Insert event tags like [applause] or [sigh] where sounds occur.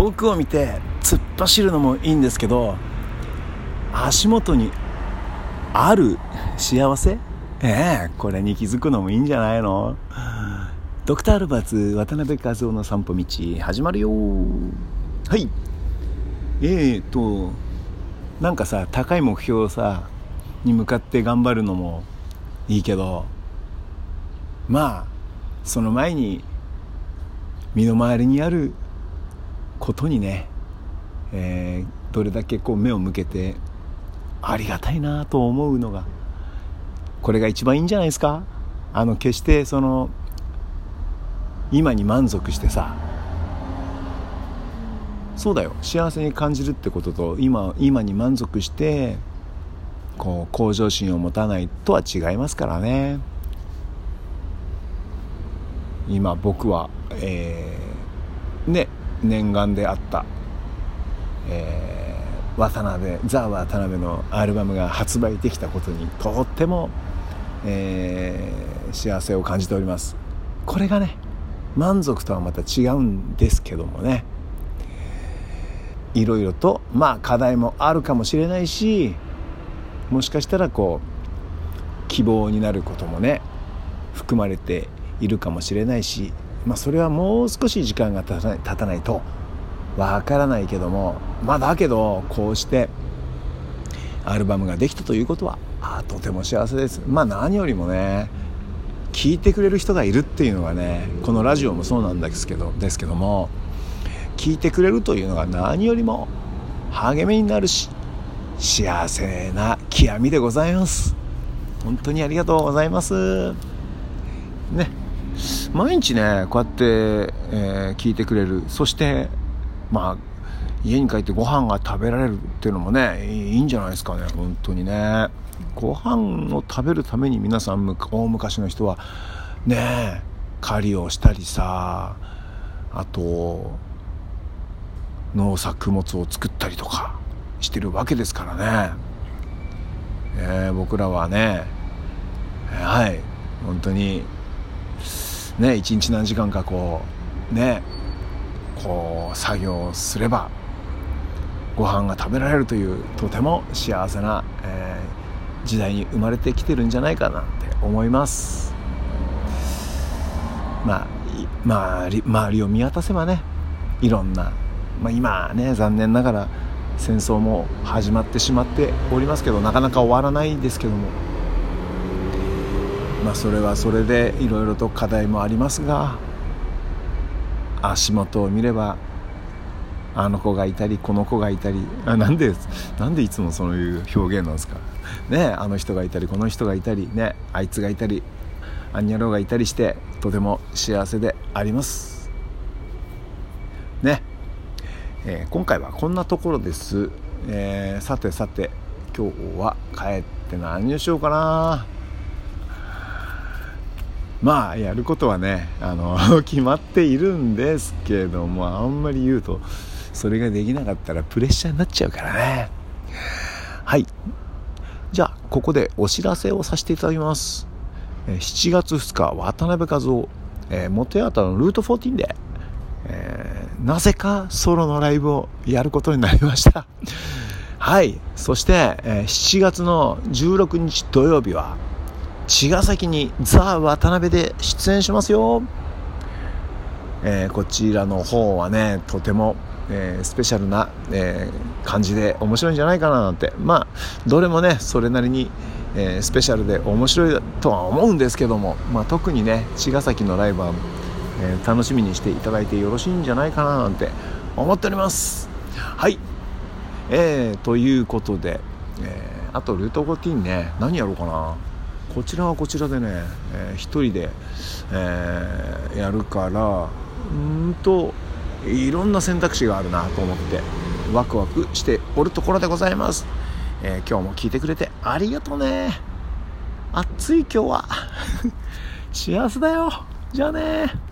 遠くを見て突っ走るのもいいんですけど足元にある幸せ？ええこれに気づくのもいいんじゃないの？ドクター・アルバーツ渡辺和夫の散歩道始まるよ。はい。えーとなんかさ高い目標をさに向かって頑張るのもいいけどまあその前に身の回りにあることにね、えー、どれだけこう目を向けてありがたいなと思うのがこれが一番いいんじゃないですか？あの決してその今に満足してさそうだよ。幸せに感じるってことと今今に満足してこう向上心を持たないとは違いますからね。今僕は、えー、ね念願であった、えー、渡辺ザ・渡辺のアルバムが発売できたことにとっても、えー、幸せを感じております。これがね満足とはまた違うんですけどもね。いろいろとまあ課題もあるかもしれないしもしかしたらこう希望になることもね含まれているかもしれないし、まあ、それはもう少し時間が経たない経たないとわからないけどもまあだけどこうしてアルバムができたということはあとても幸せです。まあ何よりもね聞いてくれる人がいるっていうのがねこのラジオもそうなんですけどですけども聞いてくれるというのが何よりも励みになるし幸せな極みでございます。本当にありがとうございます。ね。毎日ねこうやって、えー、聞いてくれる。そしてまあ家に帰ってご飯が食べられるっていうのもねいいんじゃないですかね。本当にね。ご飯を食べるために皆さん大昔の人はね狩りをしたりさあと農作物を作ったりとかしてるわけですからね、えー、僕らはねはい本当にね一日何時間かこうねこう作業すればご飯が食べられるというとても幸せな、えー、時代に生まれてきてるんじゃないかなって思います。まあまあ周りを見渡せばねいろんな、まあ、今ね残念ながら戦争も始まってしまっておりますけどなかなか終わらないですけども。まあそれはそれでいろいろと課題もありますが足元を見ればあの子がいたりこの子がいたりあなんでなんでいつもそういう表現なんですか？ねあの人がいたりこの人がいたりねあいつがいたりアンニャローがいたりしてとても幸せであります。ね、えー、今回はこんなところです、えー、さてさて今日は帰って何をしようかな。まあやることはねあの [laughs] 決まっているんですけどもあんまり言うとそれができなかったらプレッシャーになっちゃうからね。はい。じゃあここでお知らせをさせていただきます。7月2日渡辺和夫、えー、元ヤタのルート14で、えー、なぜかソロのライブをやることになりました。はい。そして、えー、7月の16日土曜日は茅ヶ崎にザ・渡辺で出演しますよ、えー、こちらの方はねとても、えー、スペシャルな、えー、感じで面白いんじゃないかななんて。まあどれもねそれなりに、えスペシャルで面白いとは思うんですけども、まあ、特にね茅ヶ崎のライブは、え楽しみにしていただいてよろしいんじゃないかななんて思っております。はい。えー、ということで、えあとルート14ね何やろうかな。こちらはこちらでね、えー、一人で、えー、やるからうんといろんな選択肢があるなと思ってワクワクしておるところでございます、えー、今日も聞いてくれてありがとうね。暑い今日は。[laughs] 幸せだよ。じゃあね。